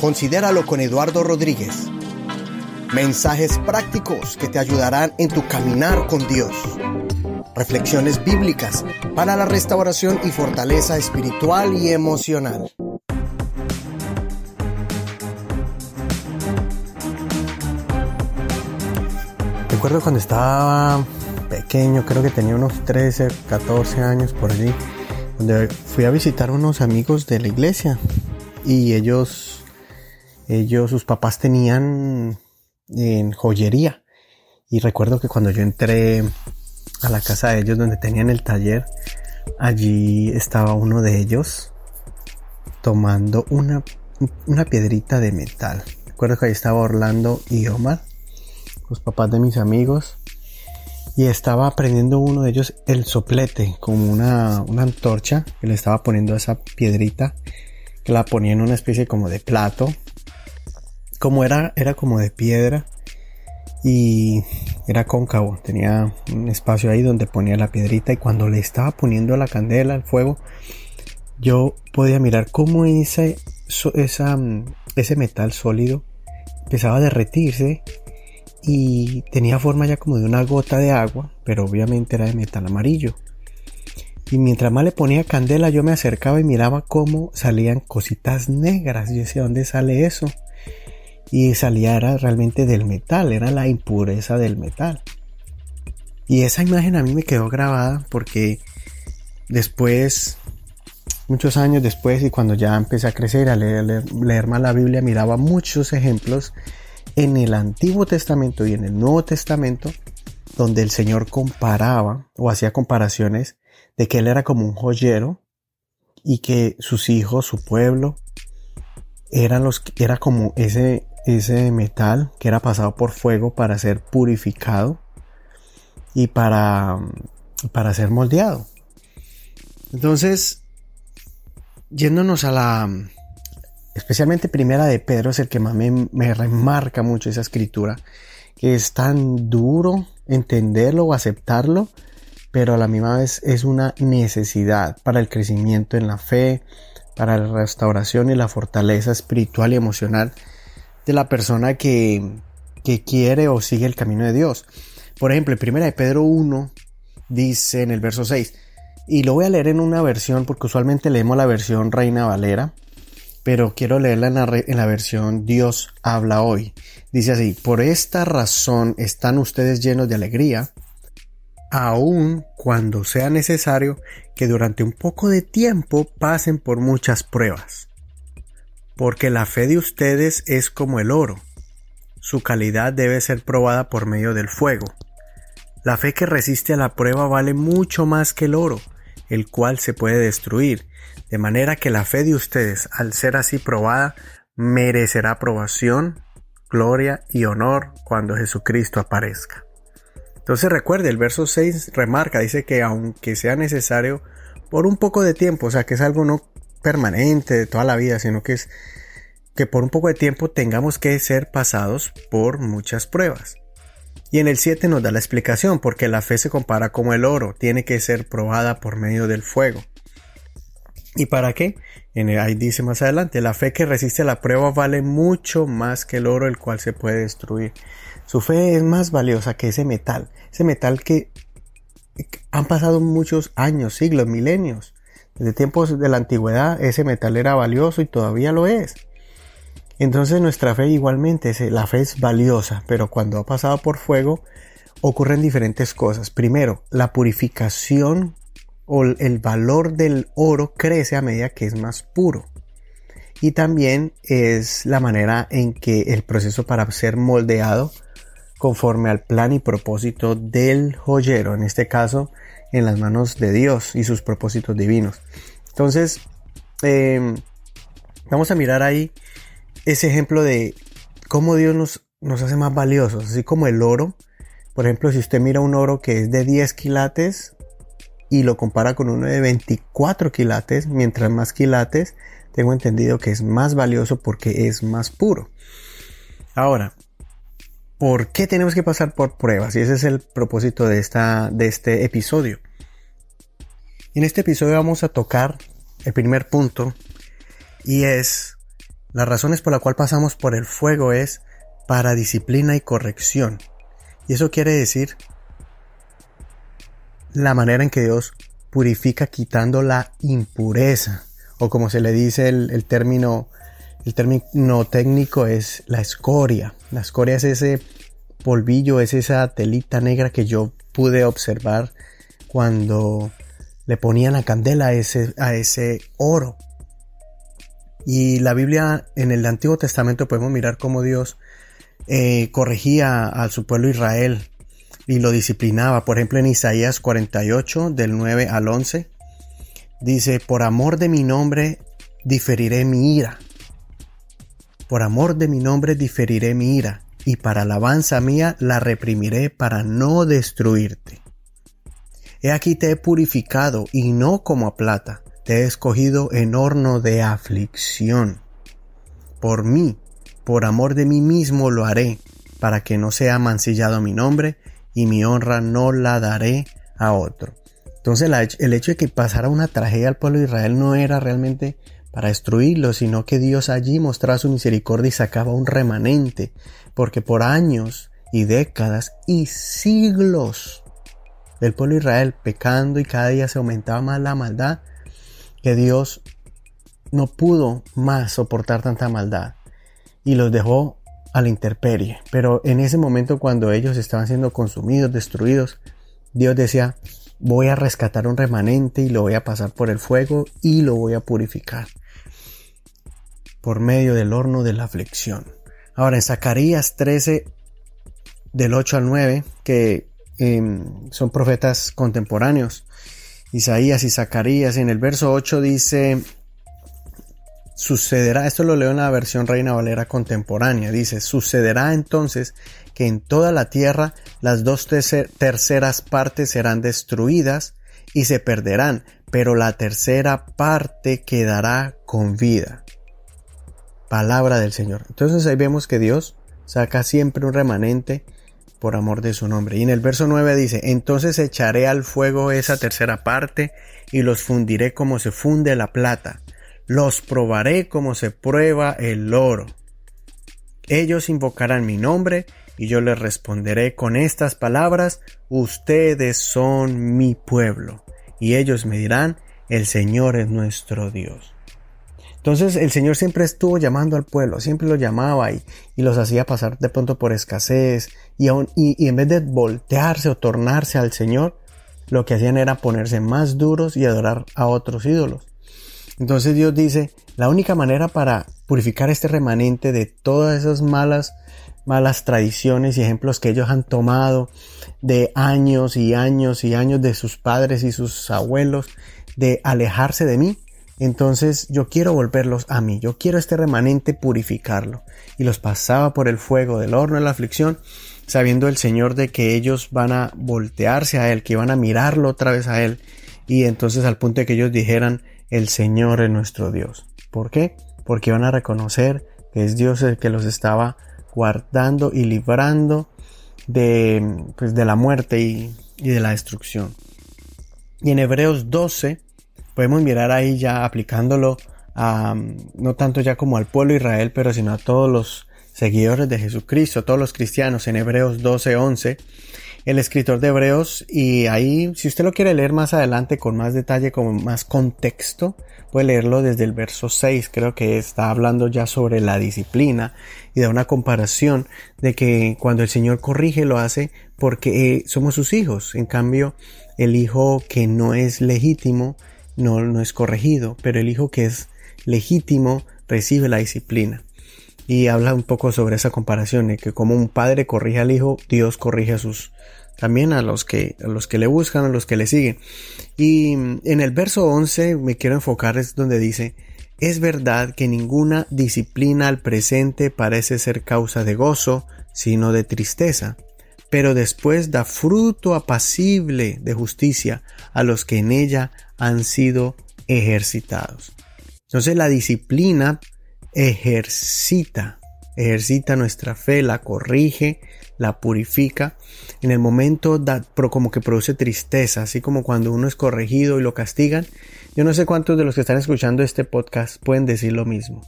Considéralo con Eduardo Rodríguez. Mensajes prácticos que te ayudarán en tu caminar con Dios. Reflexiones bíblicas para la restauración y fortaleza espiritual y emocional. Recuerdo cuando estaba pequeño, creo que tenía unos 13, 14 años por allí, donde fui a visitar unos amigos de la iglesia y ellos, ellos, sus papás tenían en joyería. Y recuerdo que cuando yo entré a la casa de ellos donde tenían el taller, allí estaba uno de ellos tomando una, una piedrita de metal. Recuerdo que ahí estaba Orlando y Omar, los papás de mis amigos, y estaba prendiendo uno de ellos el soplete, como una, una antorcha que le estaba poniendo esa piedrita que la ponía en una especie como de plato. Como era, era como de piedra y era cóncavo, tenía un espacio ahí donde ponía la piedrita y cuando le estaba poniendo la candela al fuego, yo podía mirar cómo ese, esa, ese metal sólido empezaba a derretirse y tenía forma ya como de una gota de agua, pero obviamente era de metal amarillo. Y mientras más le ponía candela, yo me acercaba y miraba cómo salían cositas negras. Yo decía, ¿dónde sale eso? Y salía era realmente del metal, era la impureza del metal. Y esa imagen a mí me quedó grabada porque después, muchos años después, y cuando ya empecé a crecer, a leer, leer, más la Biblia, miraba muchos ejemplos en el Antiguo Testamento y en el Nuevo Testamento donde el Señor comparaba o hacía comparaciones de que él era como un joyero y que sus hijos, su pueblo, eran los era como ese ese metal que era pasado por fuego para ser purificado y para para ser moldeado. Entonces, yéndonos a la especialmente primera de Pedro es el que más me, me remarca mucho esa escritura, que es tan duro entenderlo o aceptarlo, pero a la misma vez es una necesidad para el crecimiento en la fe, para la restauración y la fortaleza espiritual y emocional de la persona que, que quiere o sigue el camino de Dios. Por ejemplo, en 1 de Pedro 1 dice en el verso 6, y lo voy a leer en una versión porque usualmente leemos la versión Reina Valera, pero quiero leerla en la, en la, versión Dios habla hoy. Dice así, por esta razón están ustedes llenos de alegría, aun cuando sea necesario que durante un poco de tiempo pasen por muchas pruebas. Porque la fe de ustedes es como el oro. Su calidad debe ser probada por medio del fuego. La fe que resiste a la prueba vale mucho más que el oro, el cual se puede destruir, de manera que la fe de ustedes, al ser así probada, merecerá aprobación, gloria y honor cuando Jesucristo aparezca. Entonces recuerde, el verso 6 remarca, dice que aunque sea necesario por un poco de tiempo, o sea que es algo no permanente de toda la vida, sino que es que por un poco de tiempo tengamos que ser pasados por muchas pruebas. Y en el 7 nos da la explicación, porque la fe se compara como el oro, tiene que ser probada por medio del fuego. ¿Y para qué? En ahí dice más adelante, la fe que resiste la prueba vale mucho más que el oro el cual se puede destruir. Su fe es más valiosa que ese metal, ese metal que han pasado muchos años, siglos, milenios. Desde tiempos de la antigüedad ese metal era valioso y todavía lo es. Entonces nuestra fe igualmente, la fe es valiosa, pero cuando ha pasado por fuego ocurren diferentes cosas. Primero, la purificación o el valor del oro crece a medida que es más puro. Y también es la manera en que el proceso para ser moldeado conforme al plan y propósito del joyero, en este caso en las manos de Dios y sus propósitos divinos. Entonces, eh, vamos a mirar ahí ese ejemplo de cómo Dios nos, nos hace más valiosos, así como el oro. Por ejemplo, si usted mira un oro que es de 10 quilates, y lo compara con uno de 24 quilates, mientras más quilates, tengo entendido que es más valioso porque es más puro. Ahora, ¿por qué tenemos que pasar por pruebas? Y ese es el propósito de, esta, de este episodio. En este episodio vamos a tocar el primer punto y es Las razones por las cuales pasamos por el fuego es para disciplina y corrección. Y eso quiere decir la manera en que Dios purifica quitando la impureza. O como se le dice el, término, el término técnico es la escoria. La escoria es ese polvillo, es esa telita negra que yo pude observar cuando le ponían la candela a ese, a ese oro. Y la Biblia en el Antiguo Testamento podemos mirar cómo Dios eh, corregía a su pueblo Israel y lo disciplinaba. Por ejemplo, en Isaías 48, del 9 al 11, dice, por amor de mi nombre diferiré mi ira. Por amor de mi nombre diferiré mi ira, y para alabanza mía la reprimiré para no destruirte. He aquí te he purificado, y no como a plata, te he escogido en horno de aflicción. Por mí, por amor de mí mismo lo haré, para que no sea mancillado mi nombre, y mi honra no la daré a otro. Entonces el hecho de que pasara una tragedia al pueblo de Israel no era realmente para destruirlo, sino que Dios allí mostraba su misericordia y sacaba un remanente, porque por años y décadas y siglos del pueblo Israel pecando y cada día se aumentaba más la maldad, que Dios no pudo más soportar tanta maldad y los dejó a la intemperie. Pero en ese momento cuando ellos estaban siendo consumidos, destruidos, Dios decía, voy a rescatar un remanente y lo voy a pasar por el fuego y lo voy a purificar por medio del horno de la aflicción. Ahora en Zacarías 13 del 8 al 9, que em, son profetas contemporáneos, Isaías y Zacarías, en el verso 8 dice, Sucederá, esto lo leo en la versión Reina Valera contemporánea, dice, sucederá entonces que en toda la tierra las dos terceras partes serán destruidas y se perderán, pero la tercera parte quedará con vida. Palabra del Señor. Entonces ahí vemos que Dios saca siempre un remanente por amor de su nombre. Y en el verso 9 dice, entonces echaré al fuego esa tercera parte y los fundiré como se funde la plata los probaré como se prueba el oro. Ellos invocarán mi nombre y yo les responderé con estas palabras, ustedes son mi pueblo. Y ellos me dirán, el Señor es nuestro Dios. Entonces el Señor siempre estuvo llamando al pueblo, siempre lo llamaba y, y los hacía pasar de pronto por escasez y, y en vez de voltearse o tornarse al Señor, lo que hacían era ponerse más duros y adorar a otros ídolos. Entonces Dios dice, la única manera para purificar este remanente de todas esas malas, malas tradiciones y ejemplos que ellos han tomado de años y años y años de sus padres y sus abuelos, de alejarse de mí, entonces yo quiero volverlos a mí, yo quiero este remanente purificarlo. Y los pasaba por el fuego del horno de la aflicción, sabiendo el Señor de que ellos van a voltearse a Él, que van a mirarlo otra vez a Él. Y entonces al punto de que ellos dijeran, el Señor es nuestro Dios. ¿Por qué? Porque van a reconocer que es Dios el que los estaba guardando y librando de, pues, de la muerte y, y de la destrucción. Y en Hebreos 12 podemos mirar ahí ya aplicándolo a, no tanto ya como al pueblo de Israel, pero sino a todos los seguidores de Jesucristo, todos los cristianos en Hebreos 12, 11, el escritor de Hebreos. Y ahí, si usted lo quiere leer más adelante con más detalle, con más contexto, puede leerlo desde el verso 6, creo que está hablando ya sobre la disciplina y da una comparación de que cuando el Señor corrige lo hace porque eh, somos sus hijos, en cambio el hijo que no es legítimo no, no es corregido, pero el hijo que es legítimo recibe la disciplina y habla un poco sobre esa comparación de que como un padre corrige al hijo, Dios corrige a sus también a los que a los que le buscan, a los que le siguen. Y en el verso 11 me quiero enfocar es donde dice, es verdad que ninguna disciplina al presente parece ser causa de gozo, sino de tristeza, pero después da fruto apacible de justicia a los que en ella han sido ejercitados. Entonces la disciplina ejercita, ejercita nuestra fe, la corrige, la purifica. En el momento da, como que produce tristeza, así como cuando uno es corregido y lo castigan. Yo no sé cuántos de los que están escuchando este podcast pueden decir lo mismo.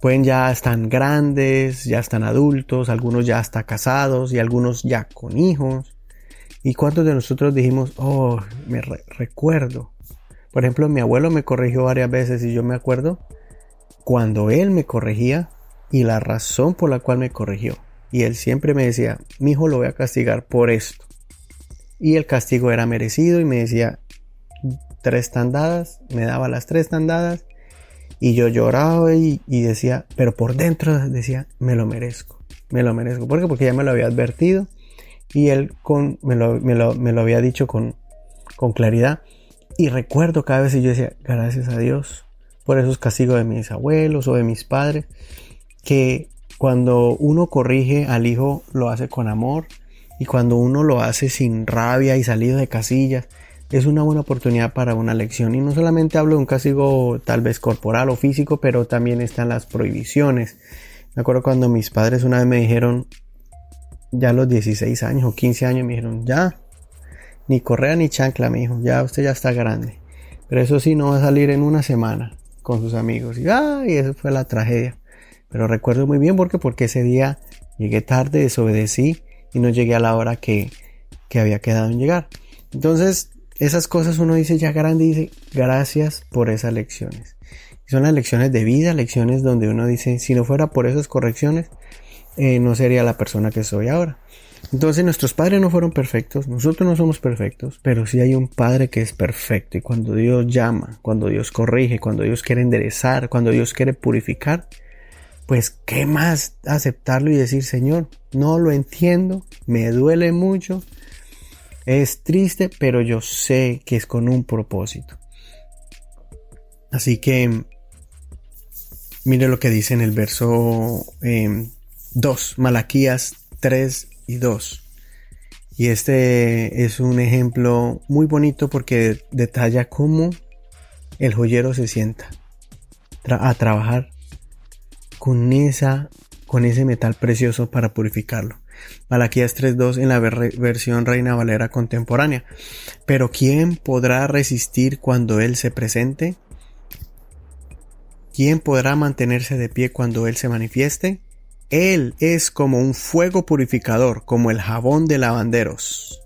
Pueden ya están grandes, ya están adultos, algunos ya están casados y algunos ya con hijos. ¿Y cuántos de nosotros dijimos, oh, me recuerdo? Por ejemplo, mi abuelo me corrigió varias veces y yo me acuerdo cuando él me corregía y la razón por la cual me corrigió. Y él siempre me decía, mi hijo lo voy a castigar por esto. Y el castigo era merecido y me decía tres tandadas, me daba las tres tandadas y yo lloraba y, decía, pero por dentro decía, me lo merezco, me lo merezco. ¿Por qué? Porque ya me lo había advertido y él con, me, lo, me, lo, me lo había dicho con, con claridad. Y recuerdo cada vez y yo decía, gracias a Dios por esos castigos de mis abuelos o de mis padres, que cuando uno corrige al hijo lo hace con amor y cuando uno lo hace sin rabia y salido de casillas, es una buena oportunidad para una lección. Y no solamente hablo de un castigo tal vez corporal o físico, pero también están las prohibiciones. Me acuerdo cuando mis padres una vez me dijeron, ya a los 16 años o 15 años, me dijeron, ya, ni correa ni chancla, mi hijo, ya usted ya está grande. Pero eso sí, no va a salir en una semana con sus amigos. Y, ay, eso fue la tragedia. Pero recuerdo muy bien porque, porque ese día llegué tarde, desobedecí y no llegué a la hora que, que había quedado en llegar. Entonces, esas cosas uno dice ya grande dice gracias por esas lecciones. Son las lecciones de vida, lecciones donde uno dice si no fuera por esas correcciones, eh, no sería la persona que soy ahora. Entonces nuestros padres no fueron perfectos, nosotros no somos perfectos, pero sí hay un padre que es perfecto y cuando Dios llama, cuando Dios corrige, cuando Dios quiere enderezar, cuando Dios quiere purificar, pues qué más aceptarlo y decir, Señor, no lo entiendo, me duele mucho, es triste, pero yo sé que es con un propósito. Así que mire lo que dice en el verso 2, em, Malaquías 3 y 2. Y este es un ejemplo muy bonito porque detalla cómo el joyero se sienta a trabajar con esa con ese metal precioso para purificarlo. Malaquías 3.2 en la versión Reina Valera contemporánea. Pero ¿quién podrá resistir cuando Él se presente? ¿Quién podrá mantenerse de pie cuando Él se manifieste? Él es como un fuego purificador, como el jabón de lavanderos.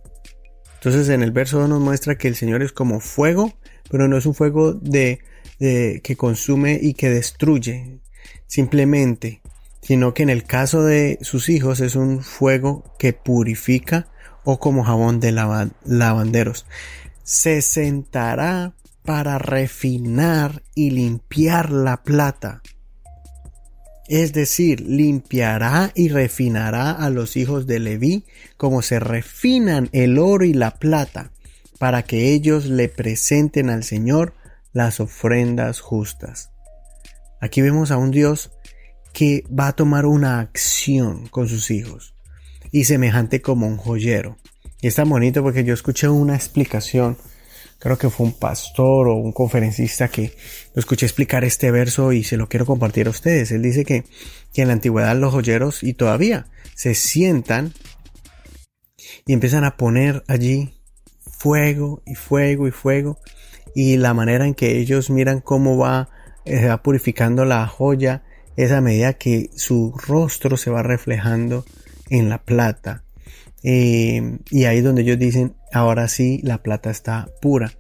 Entonces en el verso 2 nos muestra que el Señor es como fuego, pero no es un fuego de, de que consume y que destruye. Simplemente sino que en el caso de sus hijos es un fuego que purifica o como jabón de lavanderos. Se sentará para refinar y limpiar la plata. Es decir, limpiará y refinará a los hijos de Leví como se refinan el oro y la plata, para que ellos le presenten al Señor las ofrendas justas. Aquí vemos a un Dios que va a tomar una acción con sus hijos y semejante como un joyero. Y es tan bonito porque yo escuché una explicación, creo que fue un pastor o un conferencista que lo escuché explicar este verso y se lo quiero compartir a ustedes. Él dice que, que en la antigüedad los joyeros y todavía se sientan y empiezan a poner allí fuego y fuego y fuego y la manera en que ellos miran cómo va, eh, va purificando la joya es a medida que su rostro se va reflejando en la plata. Eh, y ahí donde ellos dicen, ahora sí, la plata está pura.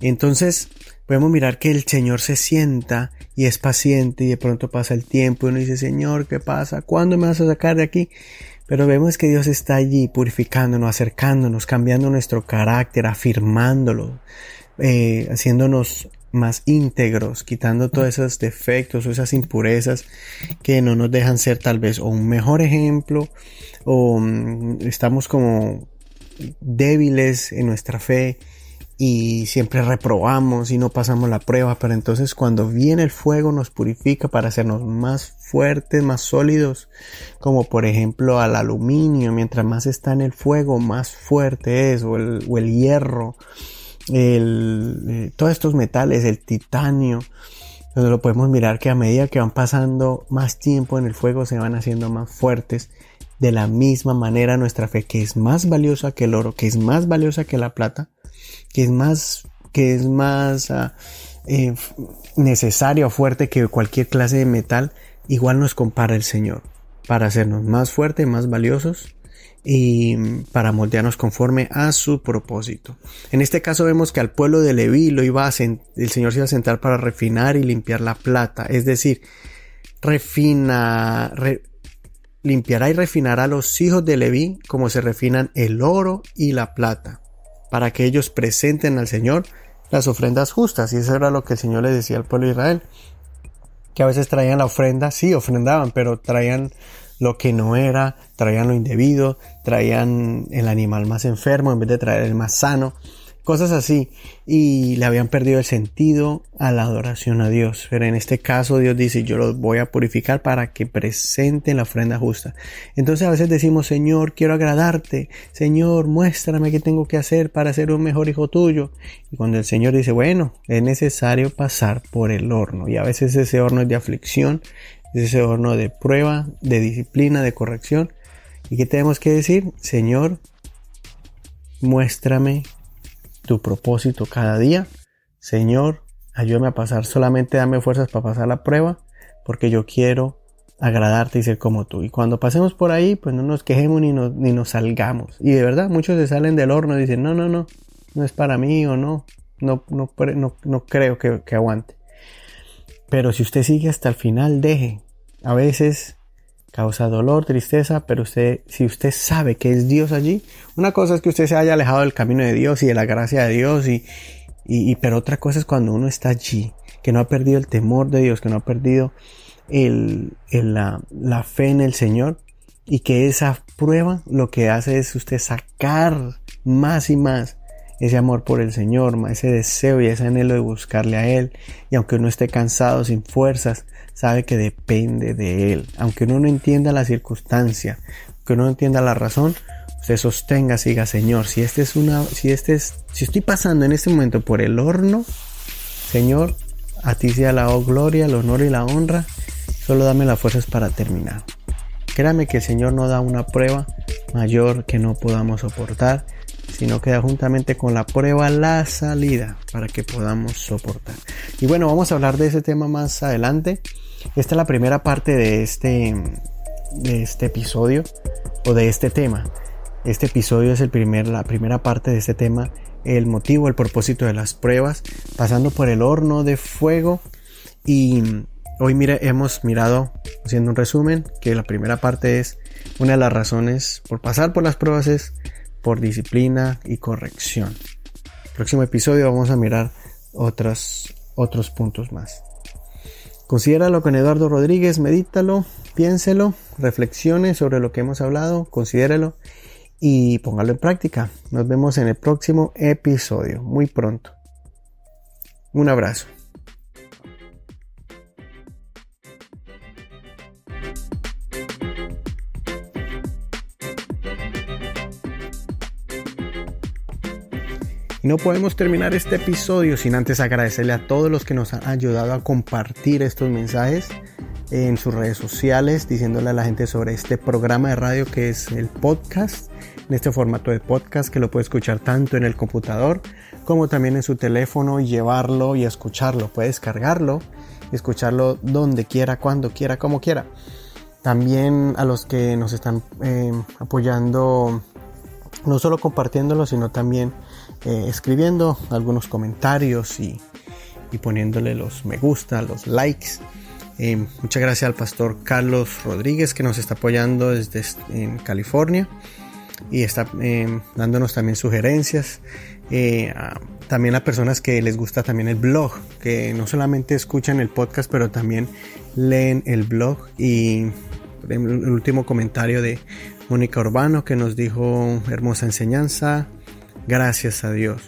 Entonces, podemos mirar que el Señor se sienta y es paciente y de pronto pasa el tiempo y uno dice, Señor, ¿qué pasa? ¿Cuándo me vas a sacar de aquí? Pero vemos que Dios está allí purificándonos, acercándonos, cambiando nuestro carácter, afirmándolo, eh, haciéndonos más íntegros, quitando todos esos defectos o esas impurezas que no nos dejan ser tal vez o un mejor ejemplo o mm, estamos como débiles en nuestra fe y siempre reprobamos y no pasamos la prueba, pero entonces cuando viene el fuego nos purifica para hacernos más fuertes, más sólidos, como por ejemplo al aluminio, mientras más está en el fuego, más fuerte es, o el, o el hierro, el, eh, todos estos metales, el titanio, donde lo podemos mirar que a medida que van pasando más tiempo en el fuego se van haciendo más fuertes. De la misma manera nuestra fe, que es más valiosa que el oro, que es más valiosa que la plata, que es más, que es más uh, eh, necesaria o fuerte que cualquier clase de metal, igual nos compara el Señor para hacernos más fuertes, más valiosos y para moldearnos conforme a su propósito. En este caso vemos que al pueblo de Leví lo iba a el Señor se iba a sentar para refinar y limpiar la plata, es decir, refina, limpiará y refinará a los hijos de Leví como se refinan el oro y la plata, para que ellos presenten al Señor las ofrendas justas. Y eso era lo que el Señor le decía al pueblo de Israel, que a veces traían la ofrenda, sí, ofrendaban, pero traían lo que no era, traían lo indebido, traían el animal más enfermo en vez de traer el más sano cosas así, y le habían perdido el sentido a la adoración a Dios. Pero en este caso Dios dice, yo los voy a purificar para que presenten la ofrenda justa. Entonces a veces decimos, Señor, quiero agradarte, Señor, muéstrame qué tengo que hacer para ser un mejor hijo tuyo. Y cuando el Señor dice, bueno, es necesario pasar por el horno, y a veces ese horno es de aflicción, es ese horno de prueba, de disciplina, de corrección. ¿Y qué tenemos que decir? Señor, muéstrame tu propósito cada día. Señor, ayúdame a pasar, solamente dame fuerzas para pasar la prueba, porque yo quiero agradarte y ser como tú. Y cuando pasemos por ahí, pues no nos quejemos ni nos, ni nos salgamos. Y de verdad, muchos se salen del horno y dicen, no, no, no, no es para mí o no, no, no, no, no creo que, que aguante. Pero si usted sigue hasta el final, deje. A veces causa dolor, tristeza, pero usted, si usted sabe que es Dios allí, una cosa es que usted se haya alejado del camino de Dios y de la gracia de Dios, y, y, pero otra cosa es cuando uno está allí, que no ha perdido el temor de Dios, que no ha perdido el, la, la fe en el Señor, y que esa prueba lo que hace es usted sacar más y más ese amor por el Señor, ese deseo y ese anhelo de buscarle a Él. Y aunque uno esté cansado, sin fuerzas, sabe que depende de Él. Aunque uno no entienda la circunstancia, aunque uno no entienda la razón, usted sostenga, siga Señor. Si este es una, si este es, si estoy pasando en este momento por el horno, Señor, a ti sea la gloria, el honor y la honra. Solo dame las fuerzas para terminar. Créame que el Señor no da una prueba mayor que no podamos soportar sino queda juntamente con la prueba la salida para que podamos soportar. Y bueno, vamos a hablar de ese tema más adelante. Esta es la primera parte de este, de este episodio o de este tema. Este episodio es el primer, la primera parte de este tema, el motivo, el propósito de las pruebas, pasando por el horno de fuego. Y hoy mira, hemos mirado, haciendo un resumen, que la primera parte es una de las razones por pasar por las pruebas es por disciplina y corrección. Próximo episodio vamos a mirar otros, puntos más. Considéralo con Eduardo Rodríguez, medítalo, piénselo, reflexione sobre lo que hemos hablado, considérelo y póngalo en práctica. Nos vemos en el próximo episodio, muy pronto. Un abrazo. No podemos terminar este episodio sin antes agradecerle a todos los que nos han ayudado a compartir estos mensajes en sus redes sociales, diciéndole a la gente sobre este programa de radio que es el podcast, en este formato de podcast que lo puede escuchar tanto en el computador como también en su teléfono y llevarlo y escucharlo. Puede descargarlo y escucharlo donde quiera, cuando quiera, como quiera. También a los que nos están eh, apoyando, no solo compartiéndolo, sino también eh, escribiendo algunos comentarios y, poniéndole los me gusta, los likes. Eh, muchas gracias al pastor Carlos Rodríguez que nos está apoyando desde en California y está eh, dándonos también sugerencias. también a personas que les gusta también el blog, que no solamente escuchan el podcast, pero también leen el blog. Y el último comentario de Mónica Urbano que nos dijo hermosa enseñanza, Gracias a Dios.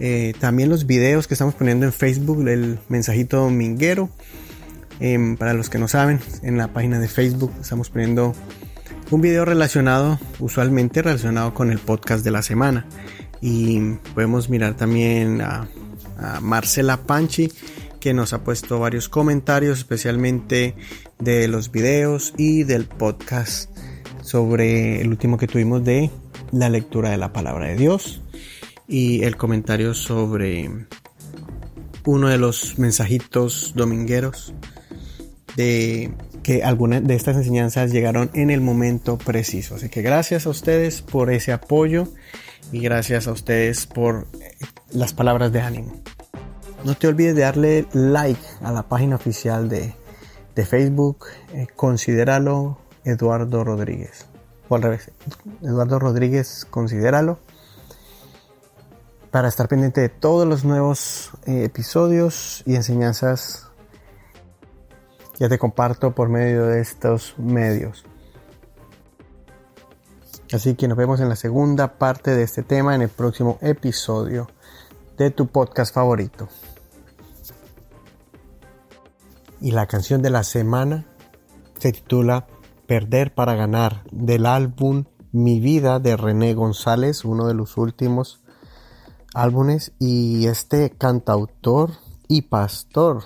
Eh, también los videos que estamos poniendo en Facebook, el mensajito dominguero. Em, para los que no saben, en la página de Facebook estamos poniendo un video relacionado, usualmente relacionado con el podcast de la semana. Y podemos mirar también a, a Marcela Panchi, que nos ha puesto varios comentarios, especialmente de los videos y del podcast sobre el último que tuvimos de la lectura de la palabra de Dios y el comentario sobre uno de los mensajitos domingueros de que algunas de estas enseñanzas llegaron en el momento preciso. Así que gracias a ustedes por ese apoyo y gracias a ustedes por eh, las palabras de ánimo. No te olvides de darle like a la página oficial de, Facebook. Eh, considéralo Eduardo Rodríguez. O al revés, Eduardo Rodríguez, considéralo. Para estar pendiente de todos los nuevos eh, episodios y enseñanzas que te comparto por medio de estos medios. Así que nos vemos en la segunda parte de este tema en el próximo episodio de tu podcast favorito. Y la canción de la semana se titula Perder para ganar del álbum Mi vida de René González, uno de los últimos álbumes y este cantautor y pastor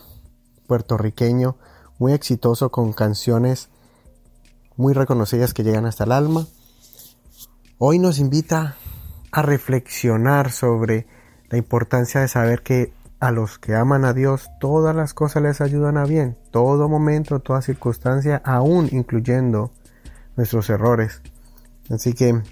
puertorriqueño muy exitoso con canciones muy reconocidas que llegan hasta el alma Hoy nos invita a reflexionar sobre la importancia de saber que a los que aman a Dios todas las cosas les ayudan a bien, todo momento, toda circunstancia, aún incluyendo nuestros errores. Así que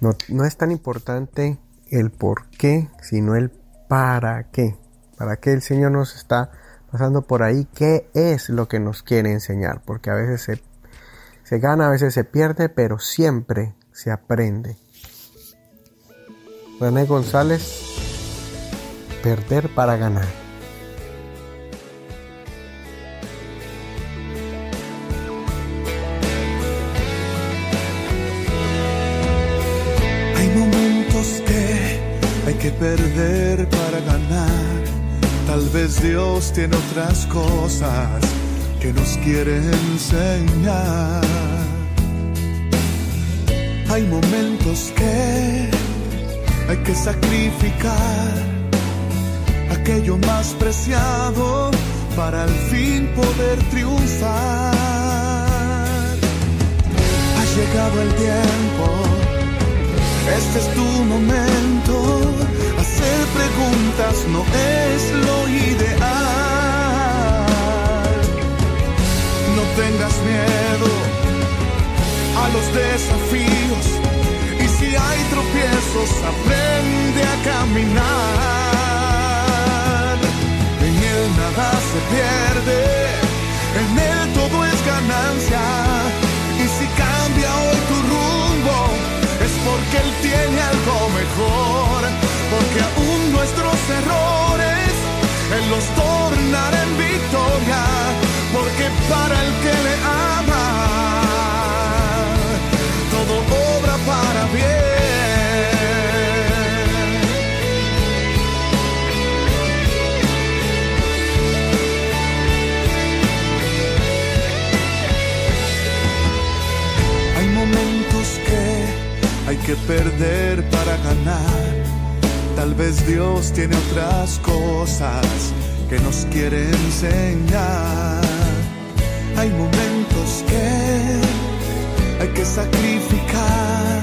no, es tan importante el por qué, sino el para qué. Para qué el Señor nos está pasando por ahí, qué es lo que nos quiere enseñar, porque a veces se se gana, a veces se pierde, pero siempre se aprende. René González, perder para ganar. Hay momentos que que perder para ganar. Tal vez Dios tiene otras cosas que nos quiere enseñar. Hay momentos que hay que sacrificar aquello más preciado para al fin poder triunfar. Ha llegado el tiempo, este es tu momento. Hacer preguntas no es lo ideal tengas miedo a los desafíos y si hay tropiezos aprende a caminar. En él nada se pierde, en él todo es ganancia y si porque él tiene algo mejor, porque aún nuestros errores él los tornará en victoria porque para el que le ama, todo obra para bien. Hay momentos hay que perder para ganar. Tal vez Dios tiene otras cosas que nos quiere enseñar. Hay momentos que hay que sacrificar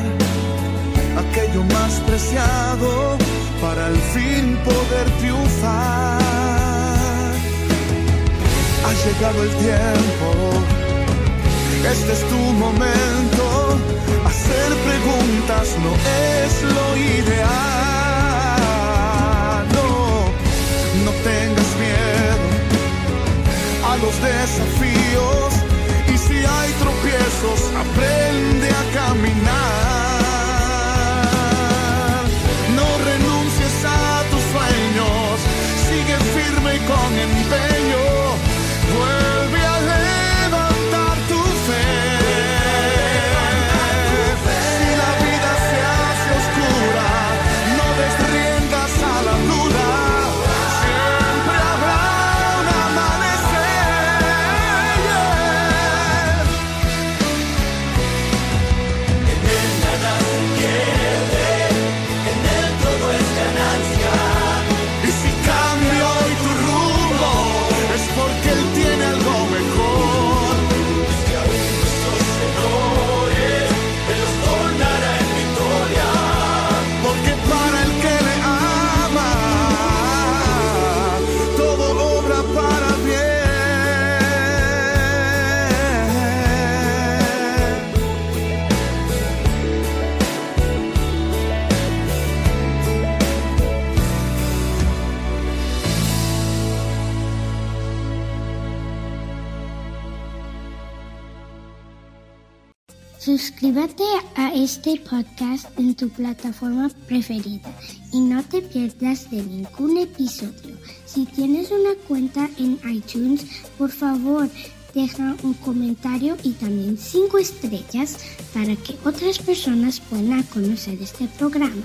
aquello más preciado para al fin poder triunfar. Ha llegado el tiempo, este es tu momento. Hacer preguntas no es lo ideal. No, no tengas miedo a los desafíos y si hay tropiezos, aprende a caminar. Suscríbete a este podcast en tu plataforma preferida y no te pierdas de ningún episodio. Si tienes una cuenta en iTunes, por favor, deja un comentario y también cinco estrellas para que otras personas puedan conocer este programa.